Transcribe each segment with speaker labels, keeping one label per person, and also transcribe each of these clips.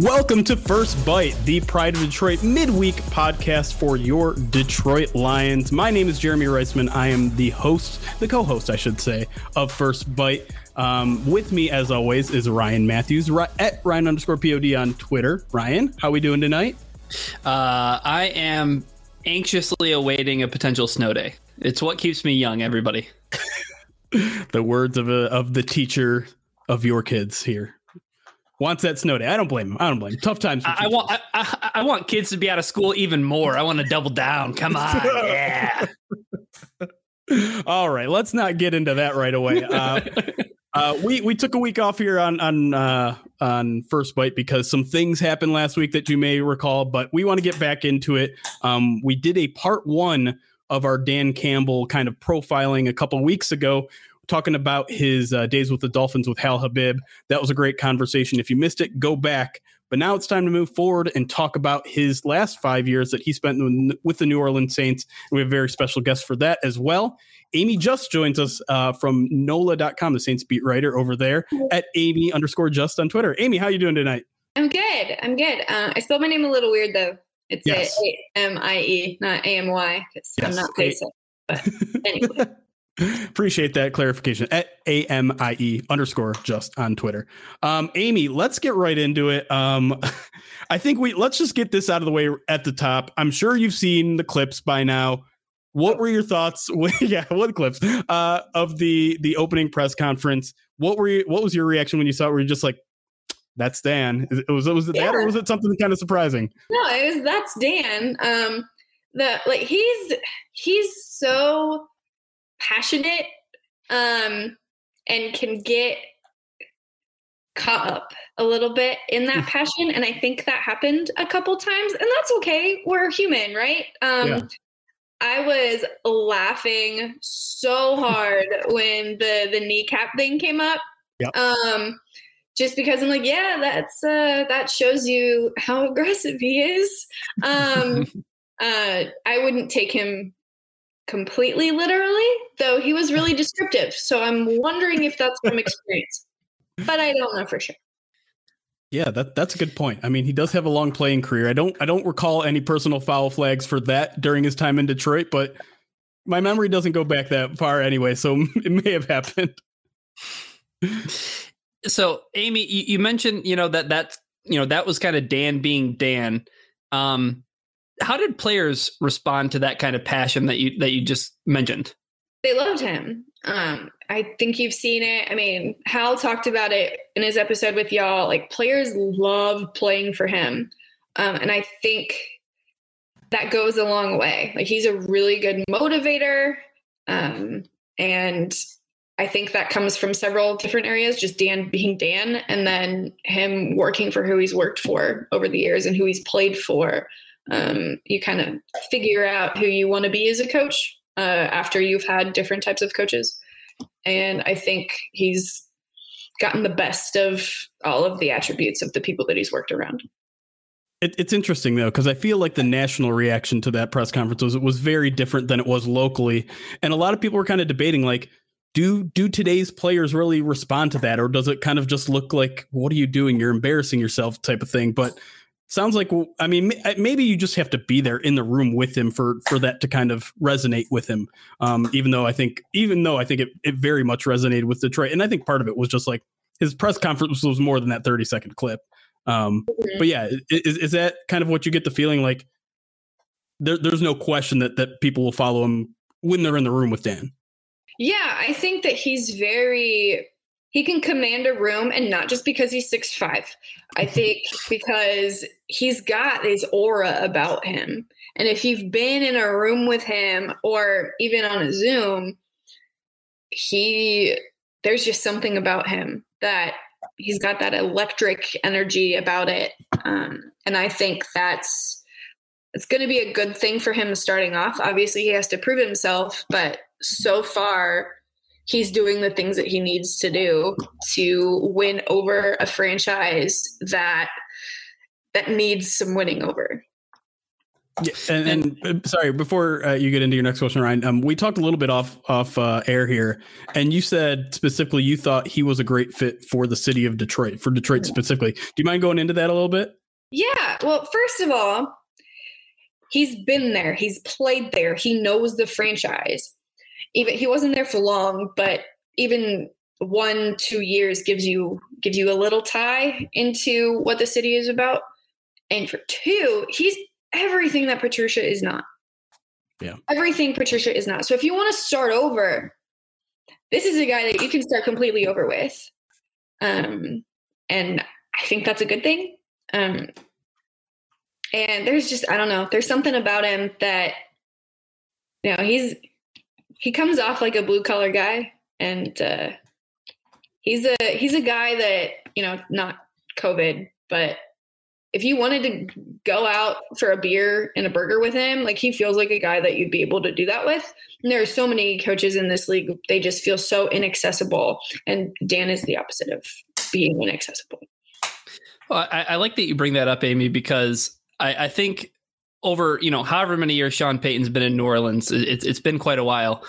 Speaker 1: Welcome to First Bite, the Pride of Detroit midweek podcast for your Detroit Lions. My name is Jeremy Reisman. I am the host, the co host, I should say, of First Bite. Um, with me, as always, is Ryan Matthews at Ryan underscore POD on Twitter. Ryan, how are we doing tonight?
Speaker 2: Uh, I am anxiously awaiting a potential snow day. It's what keeps me young, everybody.
Speaker 1: the words of, a, of the teacher of your kids here wants that snow day. I don't blame him. I don't blame him. Tough times.
Speaker 2: I, I, want. I, I, I, want kids to be out of school even more. I want to double down. Come on, yeah.
Speaker 1: All right, let's not get into that right away. Uh, uh, we we took a week off here on on uh, on first bite because some things happened last week that you may recall, but we want to get back into it. Um, we did a part one of our Dan Campbell kind of profiling a couple weeks ago talking about his uh, days with the Dolphins with Hal Habib. That was a great conversation. If you missed it, go back. But now it's time to move forward and talk about his last five years that he spent with the New Orleans Saints. And we have a very special guest for that as well. Amie just joins us uh, from NOLA.com, the Saints beat writer over there at Amie underscore just on Twitter. Amie, how are you doing tonight?
Speaker 3: I'm good. I'm good. Uh, I spelled my name a little weird though. It's yes. A M I E, not A M Y, because yes. I'm not basic. But anyway.
Speaker 1: Appreciate that clarification at AMIE underscore just on Twitter. Um, Amie, let's get right into it. Um, I think we let's just get this out of the way at the top. I'm sure you've seen the clips by now. What were your thoughts? yeah, what clips uh, of the the opening press conference? What were you, what was your reaction when you saw it? Were you just like, "That's Dan"? It, was was it yeah. that, or was it something kind of surprising?
Speaker 3: No, it was that's Dan. Um, the like he's he's so passionate um, and can get caught up a little bit in that passion and i think that happened a couple times and that's okay we're human right um, yeah. i was laughing so hard when the the kneecap thing came up yep. um, just because i'm like yeah that's uh, that shows you how aggressive he is um, uh, i wouldn't take him completely literally, though he was really descriptive. So I'm wondering if that's from experience, but I don't know for sure.
Speaker 1: Yeah, that that's a good point. I mean, he does have a long playing career. I don't I don't recall any personal foul flags for that during his time in Detroit, but my memory doesn't go back that far anyway, so it may have happened.
Speaker 2: So, Amie, you, you mentioned, you know, that that you know, that was kind of Dan being Dan. Um, how did players respond to that kind of passion that you that you just mentioned?
Speaker 3: They loved him. Um, I think you've seen it. I mean, Hal talked about it in his episode with y'all. Like players love playing for him, um, and I think that goes a long way. Like he's a really good motivator, um, and I think that comes from several different areas. Just Dan being Dan, and then him working for who he's worked for over the years and who he's played for um, you kind of figure out who you want to be as a coach uh, after you've had different types of coaches. And I think he's gotten the best of all of the attributes of the people that he's worked around.
Speaker 1: It, it's interesting though because I feel like the national reaction to that press conference was it was very different than it was locally, and a lot of people were kind of debating like, do do today's players really respond to that, or does it kind of just look like what are you doing? You're embarrassing yourself type of thing. But sounds like i mean maybe you just have to be there in the room with him for for that to kind of resonate with him um, even though i think even though i think it, it very much resonated with detroit and i think part of it was just like his press conference was more than that 30 second clip um, mm-hmm. but yeah is, is that kind of what you get the feeling like there, there's no question that that people will follow him when they're in the room with Dan.
Speaker 3: Yeah, I think that he's very he can command a room and not just because he's six five. I think because he's got this aura about him. And if you've been in a room with him or even on a Zoom, he there's just something about him that he's got that electric energy about it. Um, and I think that's it's going to be a good thing for him starting off. Obviously, he has to prove himself, but so far, he's doing the things that he needs to do to win over a franchise that that needs some winning over.
Speaker 1: Yeah, and, and, and, sorry, before uh, you get into your next question, Ryan, um, we talked a little bit off off uh, air here, and you said specifically you thought he was a great fit for the city of Detroit, for Detroit specifically. Do you mind going into that a little bit?
Speaker 3: Yeah. Well, first of all, he's been there, he's played there, he knows the franchise. Even he wasn't there for long, but even one two years gives you gives you a little tie into what the city is about. And for two, he's everything that Patricia is not.
Speaker 1: Yeah.
Speaker 3: Everything Patricia is not. So if you want to start over, this is a guy that you can start completely over with. Um, and I think that's a good thing. Um, and there's just I don't know, there's something about him that you know, he's he comes off like a blue collar guy and uh he's a he's a guy that, you know, not COVID, but if you wanted to go out for a beer and a burger with him, like he feels like a guy that you'd be able to do that with. And there are so many coaches in this league, they just feel so inaccessible. And Dan is the opposite of being inaccessible.
Speaker 2: Well, I, I like that you bring that up, Amie, because I, I, think over, you know, however many years Sean Payton's been in New Orleans, it, it's been quite a while.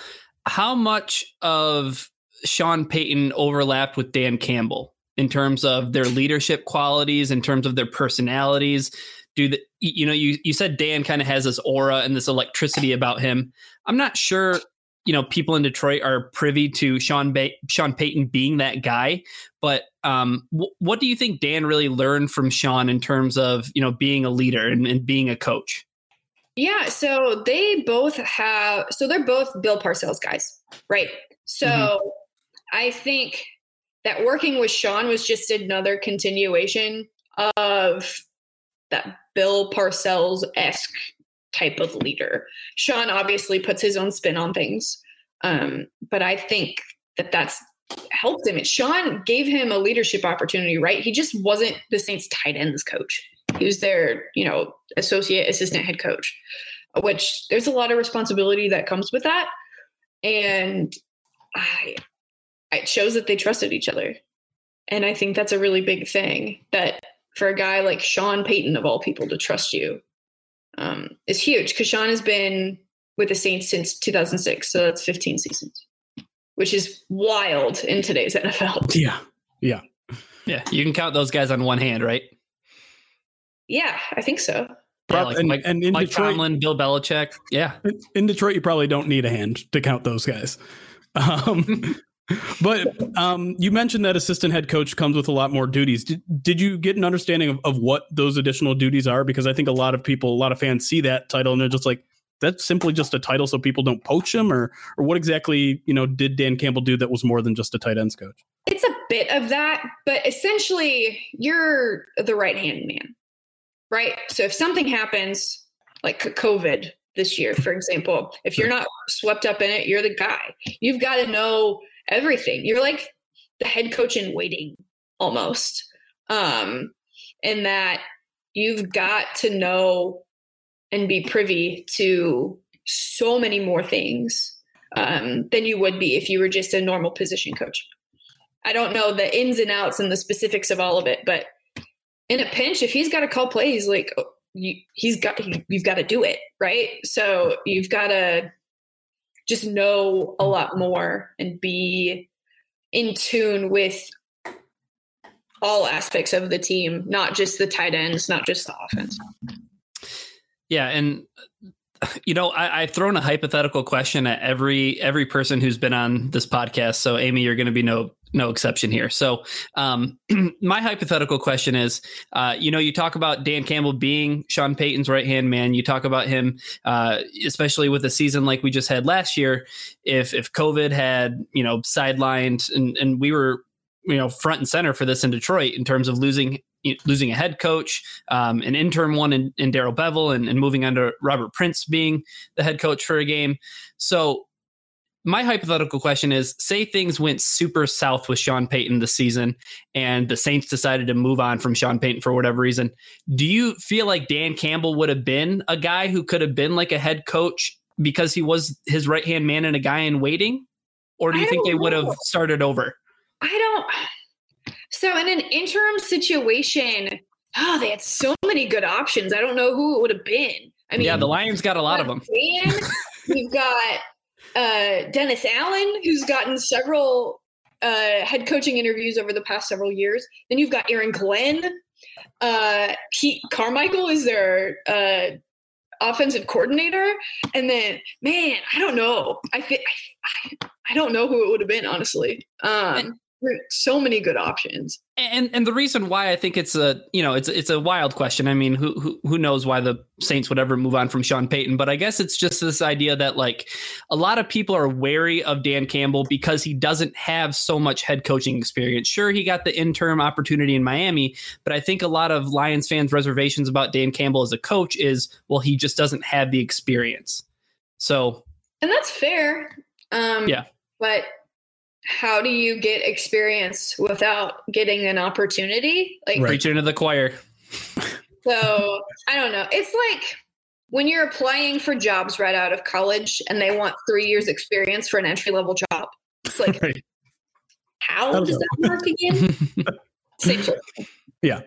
Speaker 2: How much of Sean Payton overlapped with Dan Campbell? in terms of their leadership qualities, in terms of their personalities? Do the you know you you said Dan kind of has this aura and this electricity about him. I'm not sure you know people in Detroit are privy to Sean ba- Sean Payton being that guy, but um, w- what do you think Dan really learned from Sean in terms of you know being a leader and, and being a coach?
Speaker 3: Yeah, so they both have so they're both Bill Parcells guys, right? So mm-hmm. I think that working with Sean was just another continuation of that Bill Parcells esque type of leader. Sean obviously puts his own spin on things, um, but I think that that's helped him. It Sean gave him a leadership opportunity, right? He just wasn't the Saints tight ends coach. He was their, you know, associate assistant head coach, which there's a lot of responsibility that comes with that. And I it shows that they trusted each other. And I think that's a really big thing that for a guy like Sean Payton, of all people, to trust you um, is huge because Sean has been with the Saints since 2006. So that's 15 seasons, which is wild in today's NFL.
Speaker 1: Yeah. Yeah.
Speaker 2: Yeah. You can count those guys on one hand, right?
Speaker 3: Yeah, I think so.
Speaker 2: Yeah, like
Speaker 1: and,
Speaker 2: Mike,
Speaker 1: and in
Speaker 2: Mike
Speaker 1: Detroit,
Speaker 2: Tomlin, Bill Belichick. Yeah.
Speaker 1: In Detroit, you probably don't need a hand to count those guys. Um, but um, you mentioned that assistant head coach comes with a lot more duties. Did, did you get an understanding of, of what those additional duties are? Because I think a lot of people, a lot of fans see that title and they're just like, that's simply just a title so people don't poach him or or what exactly you know did Dan Campbell do that was more than just a tight ends coach?
Speaker 3: It's a bit of that, but essentially you're the right hand man, right? So if something happens, like COVID this year, for example, if you're not swept up in it, you're the guy. You've got to know everything. You're like the head coach in waiting almost. Um, and that you've got to know and be privy to so many more things um, than you would be if you were just a normal position coach. I don't know the ins and outs and the specifics of all of it, but in a pinch, if he's got to call plays, like oh, you, he's got, he, you've got to do it, right? So you've got to just know a lot more and be in tune with all aspects of the team, not just the tight ends, not just the offense.
Speaker 2: Yeah, and you know, I, have thrown a hypothetical question at every every person who's been on this podcast. So, Amie, you're going to be no no exception here. So, um, my hypothetical question is, uh, you know, you talk about Dan Campbell being Sean Payton's right hand man. You talk about him, uh, especially with a season like we just had last year. If if COVID had you know sidelined and and we were you know front and center for this in Detroit in terms of losing losing a head coach, um, an interim one in, in Darrell Bevell, and, and moving under Robert Prince being the head coach for a game. So my hypothetical question is say things went super south with Sean Payton this season and the Saints decided to move on from Sean Payton for whatever reason. Do you feel like Dan Campbell would have been a guy who could have been like a head coach because he was his right hand man and a guy in waiting? Or do you think they would have started over?
Speaker 3: I don't. So, in an interim situation, oh, they had so many good options. I don't know who it would have been. I mean,
Speaker 2: yeah, the Lions got a lot of them.
Speaker 3: Dan, you've got uh, Dennis Allen, who's gotten several uh, head coaching interviews over the past several years. Then you've got Aaron Glenn. Uh, Pete Carmichael is their uh, offensive coordinator. And then, man, I don't know. I, think I, I don't know who it would have been, honestly. Um, so many good options.
Speaker 2: And and the reason why I think it's a you know it's it's a wild question. I mean, who who who knows why the Saints would ever move on from Sean Payton? But I guess it's just this idea that like a lot of people are wary of Dan Campbell because he doesn't have so much head coaching experience. Sure, he got the interim opportunity in Miami, but I think a lot of Lions fans' reservations about Dan Campbell as a coach is well, he just doesn't have the experience. So,
Speaker 3: and that's fair. Um, yeah, but how do you get experience without getting an opportunity?
Speaker 2: Like right. preaching to the choir.
Speaker 3: so I don't know. It's like when you're applying for jobs right out of college and they want three years experience for an entry level job. It's like right. how does know. that work again? Same sort
Speaker 1: of Yeah.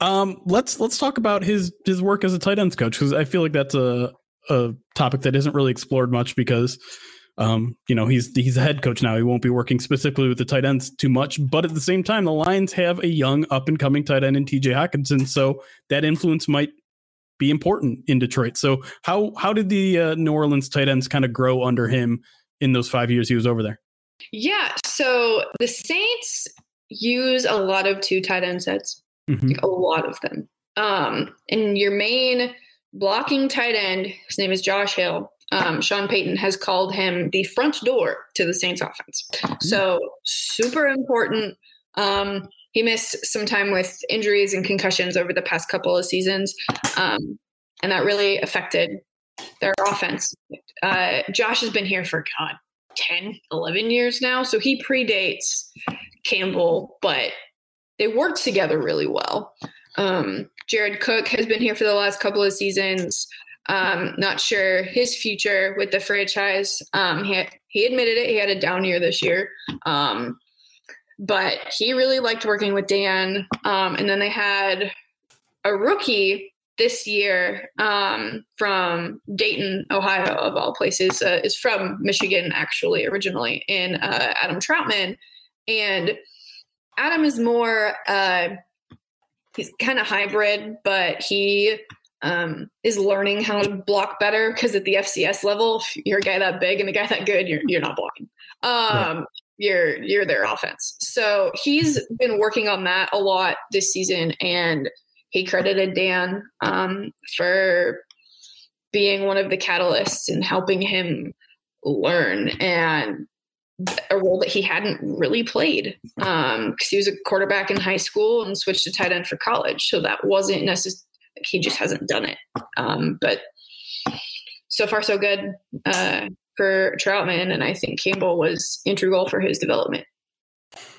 Speaker 1: Um, let's let's talk about his his work as a tight ends coach because I feel like that's a a topic that isn't really explored much because um, you know, he's he's a head coach now. He won't be working specifically with the tight ends too much, but at the same time, the Lions have a young up and coming tight end in TJ Hockenson, so that influence might be important in Detroit. So how how did the uh, New Orleans tight ends kind of grow under him in those five years he was over there?
Speaker 3: Yeah, so the Saints use a lot of two tight end sets, mm-hmm. like a lot of them. Um, and your main blocking tight end, his name is Josh Hill um, Sean Payton has called him the front door to the Saints offense. So super important. Um, he missed some time with injuries and concussions over the past couple of seasons, um, and that really affected their offense. Uh, Josh has been here for God 10, 11 years now, so he predates Campbell, but they worked together really well. Um, Jared Cook has been here for the last couple of seasons. Um, not sure his future with the franchise. Um, he he admitted it. He had a down year this year, um, but he really liked working with Dan. Um, and then they had a rookie this year um, from Dayton, Ohio, of all places, uh, is from Michigan actually originally, in uh, Adam Trautman. and Adam is more. Uh, he's kind of hybrid, but he um, is learning how to block better because at the FCS level, you're a guy that big and a guy that good, you're you're not blocking. Um. You're you're their offense. So he's been working on that a lot this season, and he credited Dan um, for being one of the catalysts and helping him learn and a role that he hadn't really played because um, he was a quarterback in high school and switched to tight end for college. So that wasn't necessarily he just hasn't done it. Um, but so far, so good uh, for Trautman, and I think Campbell was integral for his development.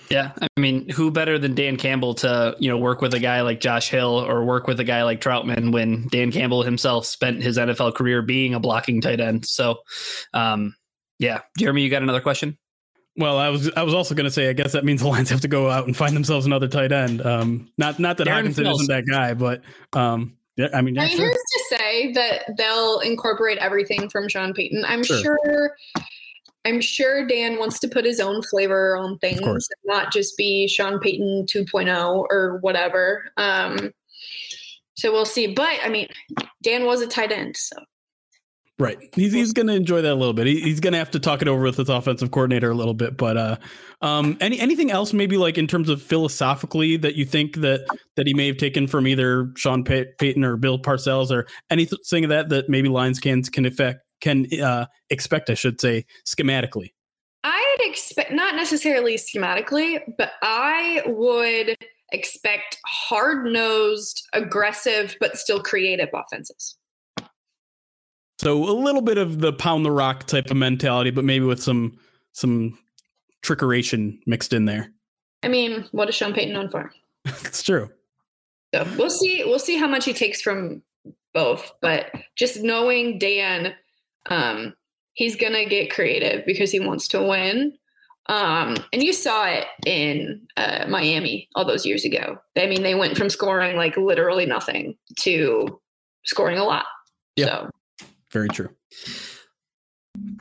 Speaker 2: Yeah, I mean, who better than Dan Campbell to you know work with a guy like Josh Hill or work with a guy like Trautman when Dan Campbell himself spent his NFL career being a blocking tight end. So, um, yeah, Jeremy, you got another question?
Speaker 1: Well, I was I was also going to say I guess that means the Lions have to go out and find themselves another tight end. Um, not not that Darren Hockenson isn't that guy, but um, yeah, I mean, yeah,
Speaker 3: I mean,
Speaker 1: sure.
Speaker 3: who's to say that they'll incorporate everything from Sean Payton? I'm sure. sure I'm sure Dan wants to put his own flavor on things, not just be Sean Payton 2.0 or whatever. Um, so we'll see. But I mean, Dan was a tight end, so
Speaker 1: Right. He's he's going to enjoy that a little bit. He, he's going to have to talk it over with his offensive coordinator a little bit. But uh, um, any anything else maybe like in terms of philosophically that you think that that he may have taken from either Sean Pay- Payton or Bill Parcells or anything of that that maybe Lions can can affect can uh, expect, I should say, schematically.
Speaker 3: I'd expect not necessarily schematically, but I would expect hard nosed, aggressive, but still creative offenses.
Speaker 1: So a little bit of the pound the rock type of mentality, but maybe with some some trickeration mixed in there.
Speaker 3: I mean, what is Sean Payton known for?
Speaker 1: it's true.
Speaker 3: So we'll see. We'll see how much he takes from both. But just knowing Dan, um, he's gonna get creative because he wants to win. Um, and you saw it in uh, Miami all those years ago. I mean, they went from scoring like literally nothing to scoring a lot. Yeah. So
Speaker 1: very true.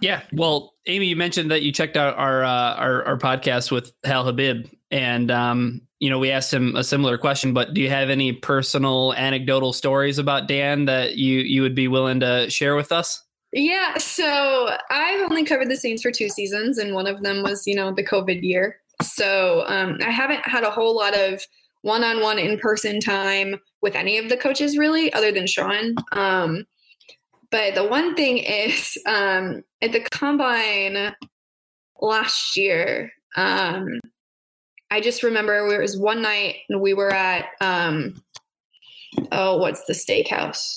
Speaker 2: Yeah. Well, Amie, you mentioned that you checked out our uh, our, our podcast with Hal Habib, and um, you know we asked him a similar question. But do you have any personal anecdotal stories about Dan that you you would be willing to share with us?
Speaker 3: Yeah. So I've only covered the Saints for two seasons, and one of them was you know the COVID year. So um, I haven't had a whole lot of one-on-one in-person time with any of the coaches really, other than Sean. Um, but the one thing is, um, at the combine last year, um, I just remember it was one night and we were at, um, oh, what's the steakhouse?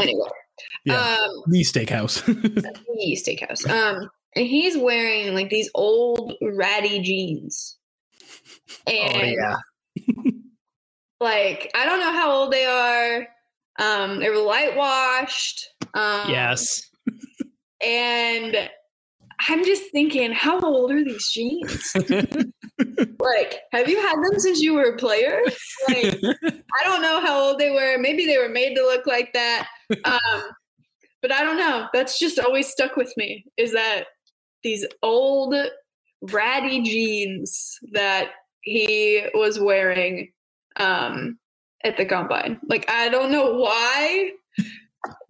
Speaker 1: Anyway, yeah, um, the steakhouse.
Speaker 3: the steakhouse. Um, and he's wearing like these old ratty jeans. And oh, yeah. like I don't know how old they are. Um, they were light washed. Um,
Speaker 2: yes.
Speaker 3: and I'm just thinking, how old are these jeans? like, have you had them since you were a player? Like, I don't know how old they were. Maybe they were made to look like that. Um, but I don't know. That's just always stuck with me is that these old ratty jeans that he was wearing um, at the combine. Like I don't know why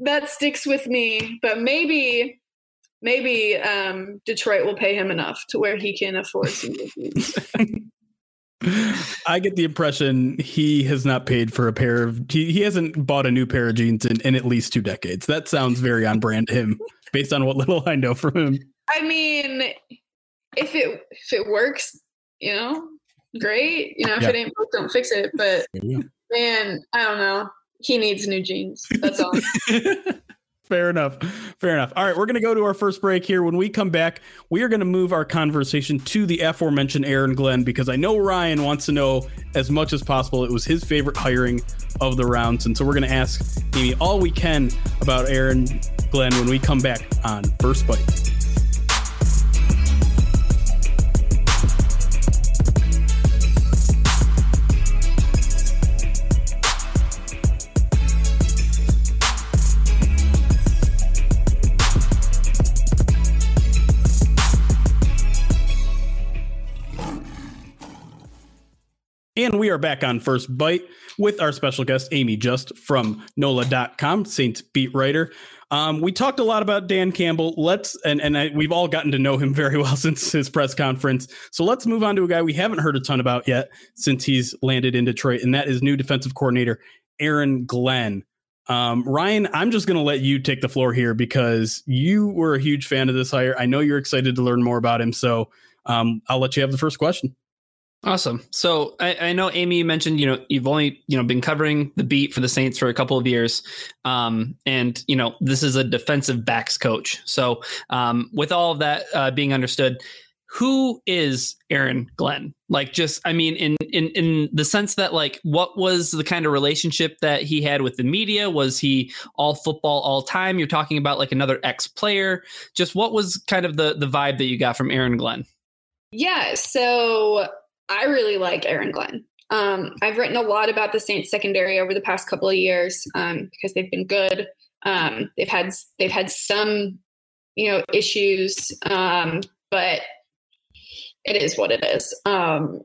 Speaker 3: that sticks with me, but maybe maybe um, Detroit will pay him enough to where he can afford some
Speaker 1: I get the impression he has not paid for a pair of he, he hasn't bought a new pair of jeans in, in at least two decades. That sounds very on brand to him based on what little I know from him.
Speaker 3: I mean, if it if it works, you know, great. You know, if yeah. it ain't broke, don't fix it. But Man, I don't know. He needs new jeans. That's all.
Speaker 1: Fair enough. Fair enough. All right, we're going to go to our first break here. When we come back, we are going to move our conversation to the aforementioned Aaron Glenn because I know Ryan wants to know as much as possible. It was his favorite hiring of the rounds. And so we're going to ask Amie all we can about Aaron Glenn when we come back on First Bite. We are back on First Bite with our special guest, Amie Just from NOLA.com, Saints beat writer. Um, we talked a lot about Dan Campbell. Let's and and I, we've all gotten to know him very well since his press conference. So let's move on to a guy we haven't heard a ton about yet since he's landed in Detroit, and that is new defensive coordinator Aaron Glenn. Um, Ryan, I'm just going to let you take the floor here because you were a huge fan of this hire. I know you're excited to learn more about him, so um, I'll let you have the first question.
Speaker 2: Awesome. So I, I, know Amie mentioned, you know, you've only, you know, been covering the beat for the Saints for a couple of years. Um, and, you know, this is a defensive backs coach. So um, with all of that uh, being understood, who is Aaron Glenn? Like just, I mean, in, in, in the sense that like, what was the kind of relationship that he had with the media? Was he all football all time? You're talking about like another ex player. Just what was kind of the, the vibe that you got from Aaron Glenn?
Speaker 3: Yeah. So I really like Aaron Glenn. Um, I've written a lot about the Saints secondary over the past couple of years um, because they've been good. Um, they've had they've had some, you know, issues, um, but it is what it is. Um,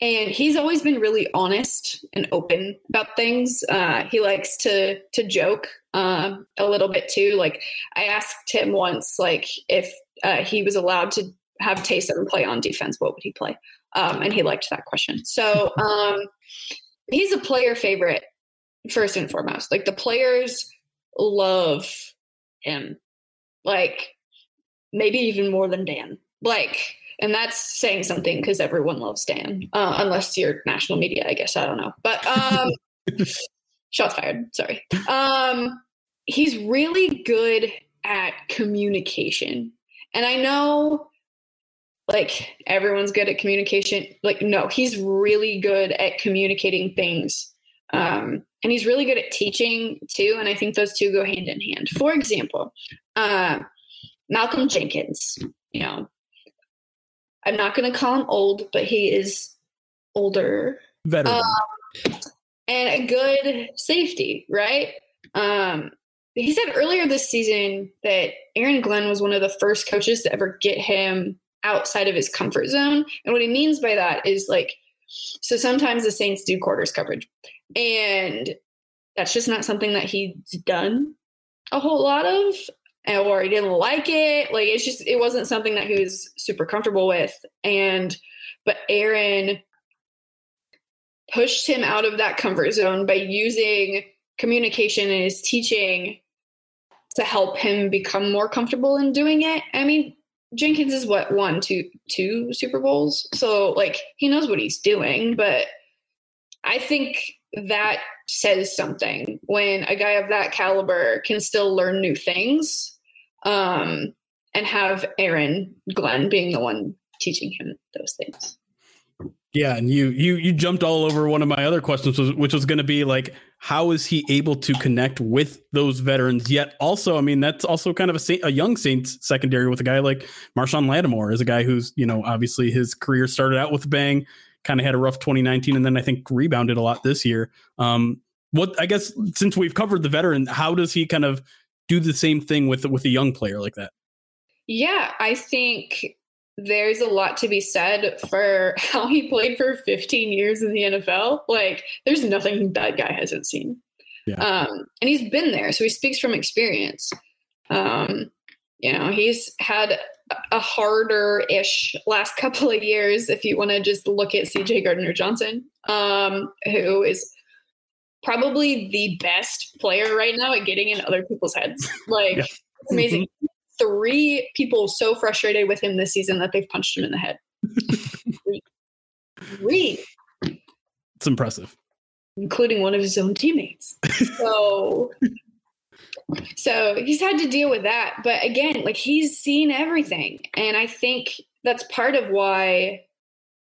Speaker 3: and he's always been really honest and open about things. Uh, he likes to to joke uh, a little bit too. Like I asked him once, like if uh, he was allowed to have Taysom play on defense, what would he play? Um, and he liked that question. So um, he's a player favorite first and foremost. Like the players love him, like maybe even more than Dan. Like and that's saying something because everyone loves Dan, uh, unless you're national media, I guess. I don't know, but um, shots fired. Sorry. Um, he's really good at communication, and I know like everyone's good at communication. Like no, he's really good at communicating things. Um, and he's really good at teaching too. And I think those two go hand in hand. For example, uh, Malcolm Jenkins, you know, I'm not going to call him old, but he is older.
Speaker 1: Veteran. Um,
Speaker 3: and a good safety, right? Um, he said earlier this season that Aaron Glenn was one of the first coaches to ever get him outside of his comfort zone. And what he means by that is like, so sometimes the Saints do quarters coverage, and that's just not something that he's done a whole lot of or he didn't like it. Like it's just it wasn't something that he was super comfortable with. And but Aaron pushed him out of that comfort zone by using communication and his teaching to help him become more comfortable in doing it. I mean, Jenkins is what one, two, two Super Bowls, so like he knows what he's doing. But I think that says something when a guy of that caliber can still learn new things um, and have Aaron Glenn being the one teaching him those things.
Speaker 1: Yeah, and you you you jumped all over one of my other questions, which was going to be like, how is he able to connect with those veterans? Yet also, I mean, that's also kind of a, a young Saints secondary with a guy like Marshon Lattimore, is a guy who's you know obviously his career started out with a bang, kind of had a rough 2019, and then I think rebounded a lot this year. Um, what I guess since we've covered the veteran, how does he kind of do the same thing with with a young player like that?
Speaker 3: Yeah, I think there's a lot to be said for how he played for 15 years in the NFL. Like, there's nothing that guy hasn't seen. Yeah. Um, and he's been there, so he speaks from experience. Um, you know, he's had a harder ish last couple of years if you want to just look at CJ Gardner Johnson, um, who is probably the best player right now at getting in other people's heads. Like yeah. amazing. Mm-hmm. Three people so frustrated with him this season that they've punched him in the head. Three. Three.
Speaker 1: It's impressive.
Speaker 3: Including one of his own teammates. So so he's had to deal with that. But again, like he's seen everything. And I think that's part of why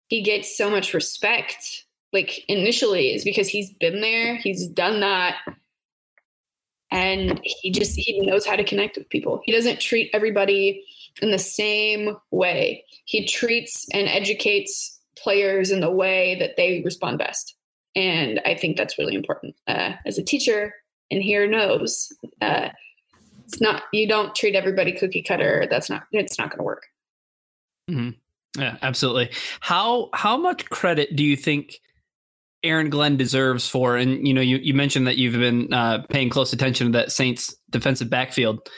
Speaker 3: he gets so much respect like initially is because he's been there, he's done that, and he just he knows how to connect with people. He doesn't treat everybody in the same way. He treats and educates players in the way that they respond best. And I think that's really important. Uh, as a teacher, and here knows uh, it's not you don't treat everybody cookie cutter. That's not it's not going to work.
Speaker 2: Mm-hmm. Yeah, absolutely. How how much credit do you think Aaron Glenn deserves for. And you know, you, you mentioned that you've been uh, paying close attention to that Saints defensive backfield.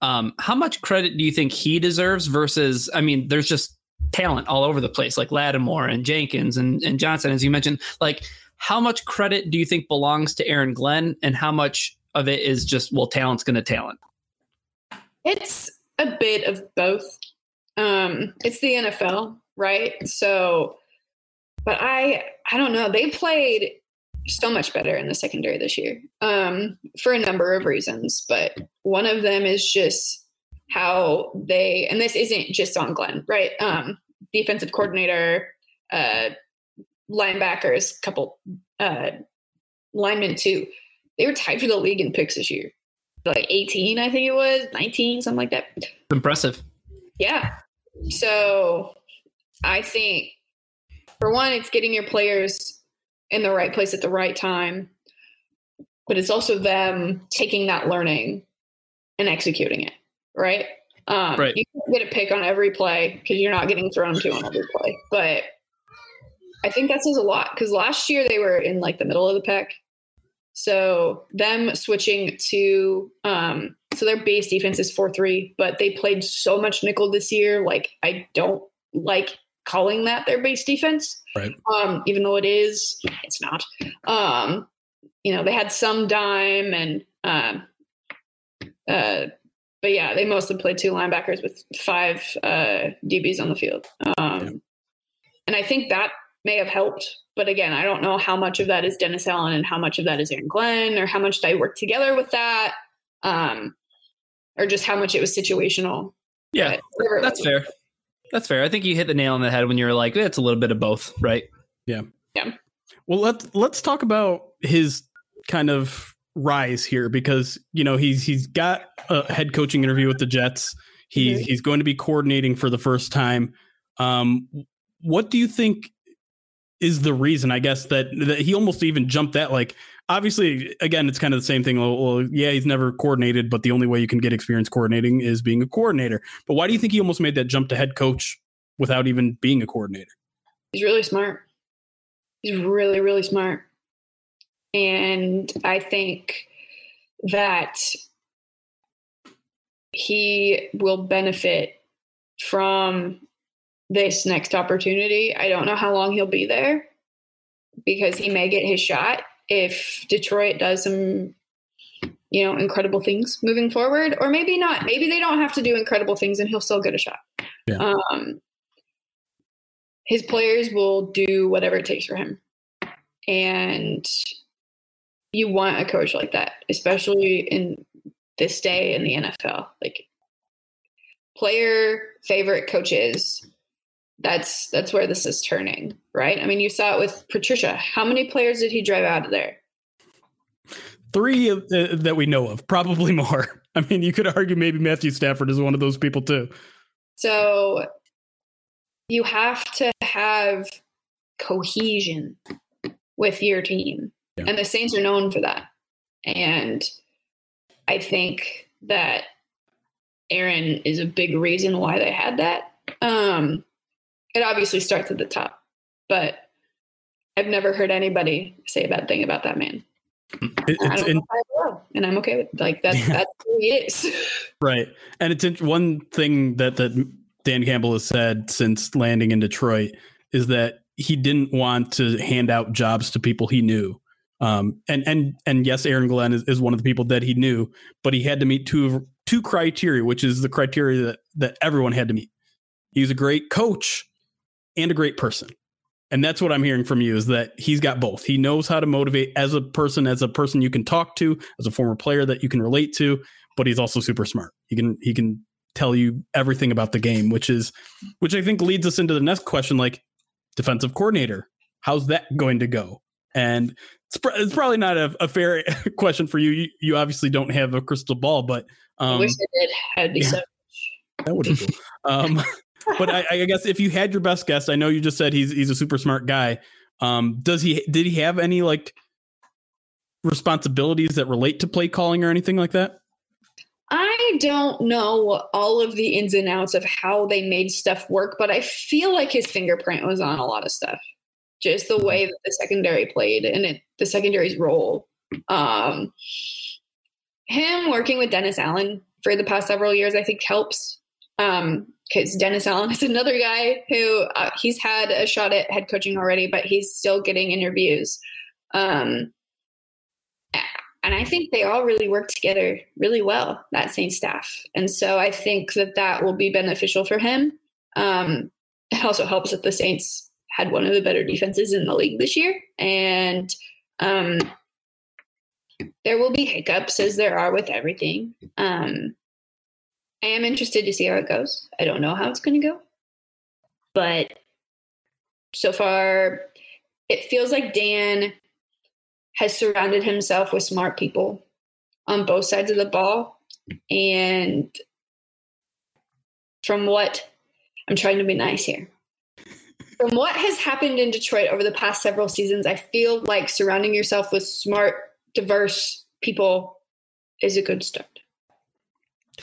Speaker 2: Um, how much credit do you think he deserves versus? I mean, there's just talent all over the place, like Lattimore and Jenkins and, and Johnson, as you mentioned. Like, how much credit do you think belongs to Aaron Glenn, and how much of it is just well, talent's going to talent?
Speaker 3: It's a bit of both. Um, it's the NFL, right? So but I I don't know. They played so much better in the secondary this year um, for a number of reasons. But one of them is just how they, and this isn't just on Glenn, right? Um, defensive coordinator, uh, linebackers, couple uh, linemen too. They were tied for the league in picks this year. Like 18, I think it was, 19, something like that.
Speaker 2: Impressive.
Speaker 3: Yeah. So I think for one, it's getting your players in the right place at the right time, but it's also them taking that learning and executing it, right? Um, right. You can get a pick on every play because you're not getting thrown to on every play, but I think that says a lot because last year they were in like the middle of the pack. So them switching to um so their base defense is 4-3, but they played so much nickel this year. Like I don't like calling that their base defense.
Speaker 1: Right.
Speaker 3: Um, even though it is, it's not. Um, you know, they had some dime and um uh but yeah, they mostly played two linebackers with five uh DBs on the field. Um
Speaker 1: Yeah.
Speaker 3: and I think that may have helped. But again, I don't know how much of that is Dennis Allen and how much of that is Aaron Glenn or how much they work together with that. Um, or just how much it was situational.
Speaker 2: Yeah,
Speaker 3: But whatever it
Speaker 2: that's fair. That's fair. I think you hit the nail on the head when you're like, it's a little bit of both, right? Yeah. Yeah.
Speaker 1: Well, let's let's talk about his kind of rise here because you know he's he's got a head coaching interview with the Jets. He's
Speaker 3: Mhm.
Speaker 1: he's going to be coordinating for the first time. Um, what do you think is the reason? I guess that that he almost even jumped that. Like, obviously, again, it's kind of the same thing. Well, well, yeah, he's never coordinated, but the only way you can get experience coordinating is being a coordinator. But why do you think he almost made that jump to head coach without even being a coordinator?
Speaker 3: He's really smart. He's really, really smart. And I think that he will benefit from this next opportunity. I don't know how long he'll be there because he may get his shot if Detroit does some you know incredible things moving forward or maybe not maybe they don't have to do incredible things and he'll still get a shot.
Speaker 1: Yeah.
Speaker 3: um his players will do whatever it takes for him. And you want a coach like that especially in this day in the NFL like player favorite coaches that's that's where this is turning right i mean you saw it with patricia how many players did he drive out of there
Speaker 1: Three of- uh, that we know of, probably more. I mean, you could argue maybe Matthew Stafford is one of those people too.
Speaker 3: So you have to have cohesion with your team.
Speaker 1: Yeah.
Speaker 3: And the Saints are known for that. And I think that Aaron is a big reason why they had that. Um, it obviously starts at the top, but I've never heard anybody say a bad thing about that man.
Speaker 1: It's
Speaker 3: don't know if I and I'm okay with like that's
Speaker 1: Yeah.
Speaker 3: that's who he is.
Speaker 1: right, and it's one thing that that Dan Campbell has said since landing in Detroit is that he didn't want to hand out jobs to people he knew. Um, and and and yes, Aaron Glenn is, is one of the people that he knew, but he had to meet two of- two criteria, which is the criteria that that everyone had to meet. He's a great coach and a great person. And that's what I'm hearing from you is that he's got both. He knows how to motivate as a person, as a person you can talk to, as a former player that you can relate to, but he's also super smart. He can he can tell you everything about the game, which is which I think leads us into the next question like defensive coordinator. How's that going to go? And it's, pr- it's probably not a, a fair question for you. you. You obviously don't have a crystal ball, but
Speaker 3: I
Speaker 1: um,
Speaker 3: wish I did. I'd be
Speaker 1: yeah.
Speaker 3: so
Speaker 1: that would have been. Um, but I, I guess if you had your best guess, I know you just said he's he's a super smart guy. Um, does he did he have any like responsibilities that relate to play calling or anything like that?
Speaker 3: I don't know all of the ins and outs of how they made stuff work, but I feel like his fingerprint was on a lot of stuff. Just the way that the secondary played and it, the secondary's role. Um, him working with Dennis Allen for the past several years, I think helps. Because Dennis Allen is another guy who uh, he's had a shot at head coaching already, but he's still getting interviews. Um, and I think they all really work together really well, that Saint staff. And so I think that that will be beneficial for him. Um, it also helps that the Saints had one of the better defenses in the league this year. And um, there will be hiccups, as there are with everything. Um, I am interested to see how it goes. I don't know how it's going to go. But so far, it feels like Dan has surrounded himself with smart people on both sides of the ball. And from what I'm trying to be nice here, from what has happened in Detroit over the past several seasons, I feel like surrounding yourself with smart, diverse people is a good start.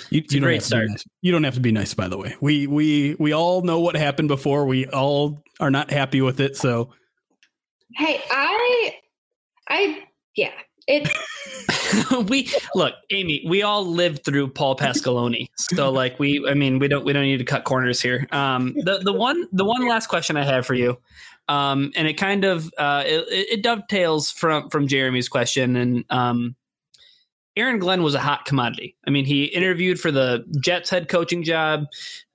Speaker 1: You,
Speaker 2: a
Speaker 1: you don't
Speaker 2: great
Speaker 1: have to
Speaker 2: start.
Speaker 1: Be nice. You don't have to be nice, by the way. We we we all know what happened before. We all are not happy with it. So
Speaker 3: Hey, I, I, yeah, it.
Speaker 2: we look, Amie. We all lived through Paul Pasqualoni, so like we, I mean, we don't we don't need to cut corners here. Um, the the one the one last question I have for you, um, and it kind of uh, it, it dovetails from from Jeremy's question, and um, Aaron Glenn was a hot commodity. I mean, he interviewed for the Jets head coaching job.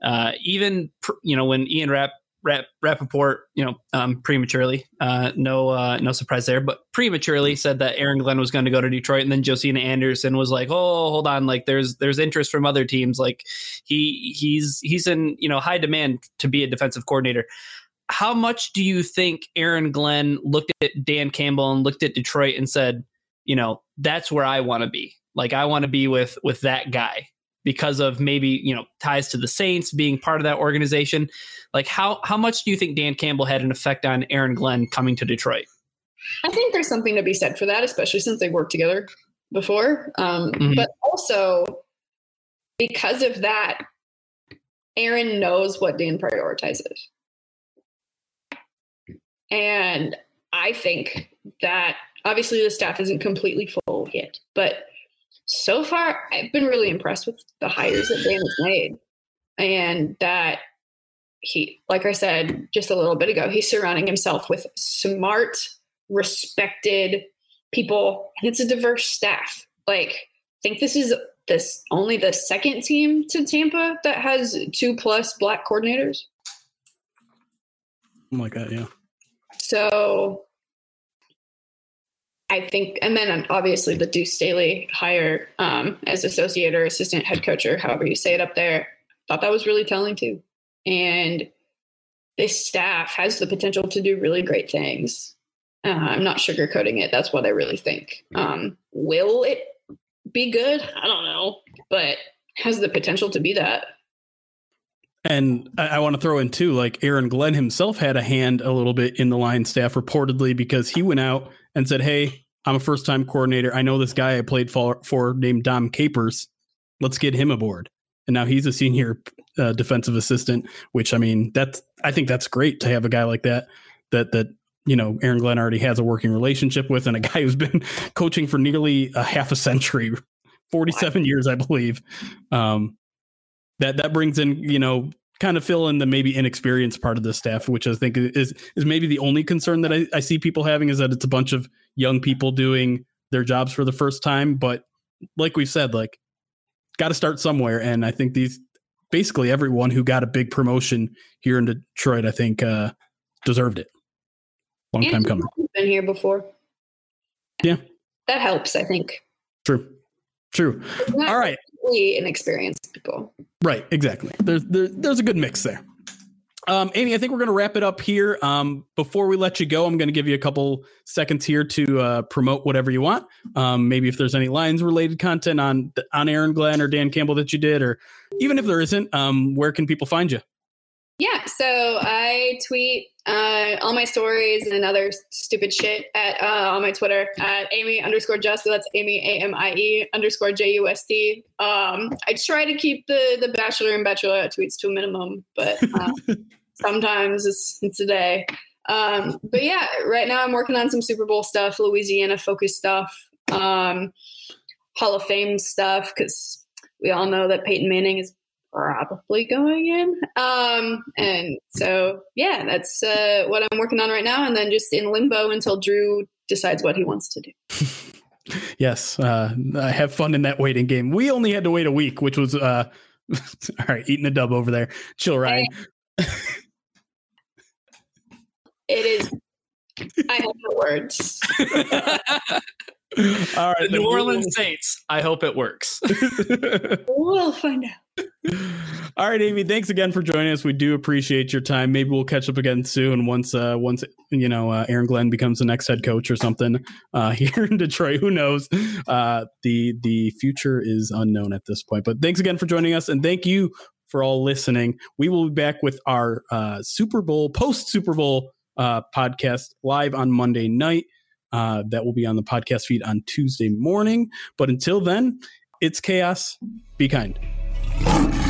Speaker 2: Uh, even you know when Ian Rapp Rap, Rapoport, you know, um, prematurely. Uh, no, uh, no surprise there, but prematurely said that Aaron Glenn was going to go to Detroit, and then Josina Anderson was like, "Oh, hold on, like there's there's interest from other teams. Like he he's he's in you know high demand to be a defensive coordinator." How much do you think Aaron Glenn looked at Dan Campbell and looked at Detroit and said, "You know, that's where I want to be. Like I want to be with with that guy." because of maybe you know ties to the Saints being part of that organization. Like how how much do you think Dan Campbell had an effect on Aaron Glenn coming to Detroit?
Speaker 3: I think there's something to be said for that, especially since they worked together before. Um, mm-hmm. But also because of that, Aaron knows what Dan prioritizes. And I think that obviously the staff isn't completely full yet, but so far I've been really impressed with the hires that Dan has made. And that he, like I said just a little bit ago, he's surrounding himself with smart, respected people, and it's a diverse staff. Like, I think this is this only the second team to Tampa that has two plus black coordinators.
Speaker 1: Like that, yeah.
Speaker 3: So I think, and then obviously the Deuce Staley hire um, as associate or assistant head coach or however you say it up there, thought that was really telling too. And this staff has the potential to do really great things. Uh, I'm not sugarcoating it. That's what I really think. Um, will it be good? I don't know, but has the potential to be that.
Speaker 1: And I, I want to throw in too, like Aaron Glenn himself had a hand a little bit in the Lions staff reportedly because he went out and said, Hey, I'm a first time coordinator. I know this guy I played for, for named Dom Capers. Let's get him aboard. And now he's a senior uh, defensive assistant, which I mean, that's, I think that's great to have a guy like that, that, that, you know, Aaron Glenn already has a working relationship with and a guy who's been coaching for nearly a half a century, 47 years, I believe. Um, that, that brings in, you know, kind of fill in the maybe inexperienced part of the staff, which I think is is maybe the only concern that I, I see people having is that it's a bunch of young people doing their jobs for the first time. But like we said, like got to start somewhere, and I think these basically everyone who got a big promotion here in Detroit, I think, uh, deserved it. Long and time coming.
Speaker 3: Been here before.
Speaker 1: Yeah,
Speaker 3: that helps. I think.
Speaker 1: True. True. All right
Speaker 3: inexperienced people.
Speaker 1: Right, exactly. There's there, there's a good mix there. Um, Amie, I think we're going to wrap it up here. Um, before we let you go, I'm going to give you a couple seconds here to uh, promote whatever you want. Um, maybe if there's any Lions related content on on Aaron Glenn or Dan Campbell that you did, or even if there isn't, um, where can people find you?
Speaker 3: Yeah, so I tweet uh, all my stories and other stupid shit at uh, on my Twitter at Amie underscore Just. That's Amie A M I E underscore J U S T. Um, I try to keep the the Bachelor and Bachelorette tweets to a minimum, but uh, sometimes it's it's a day. Um, but yeah, right now I'm working on some Super Bowl stuff, Louisiana focused stuff, um, Hall of Fame stuff because we all know that Peyton Manning is probably going in. Um, and so, yeah, that's uh, what I'm working on right now. And then just in limbo until Drew decides what he wants to do.
Speaker 1: yes. Uh, I have fun in that waiting game. We only had to wait a week, which was, uh, all right, eating a dub over there. Chill, Ryan.
Speaker 3: it is. I have no words.
Speaker 2: All right, the New Orleans Saints. I hope it works.
Speaker 3: we'll find out.
Speaker 1: All right, Amie. Thanks again for joining us. We do appreciate your time. Maybe we'll catch up again soon once, uh, once you know, uh, Aaron Glenn becomes the next head coach or something uh, here in Detroit. Who knows? Uh, the the future is unknown at this point. But thanks again for joining us, and thank you for all listening. We will be back with our uh, Super Bowl post Super Bowl uh, podcast live on Monday night. Uh, that will be on the podcast feed on Tuesday morning. But until then, it's chaos. Be kind.
Speaker 4: Okay.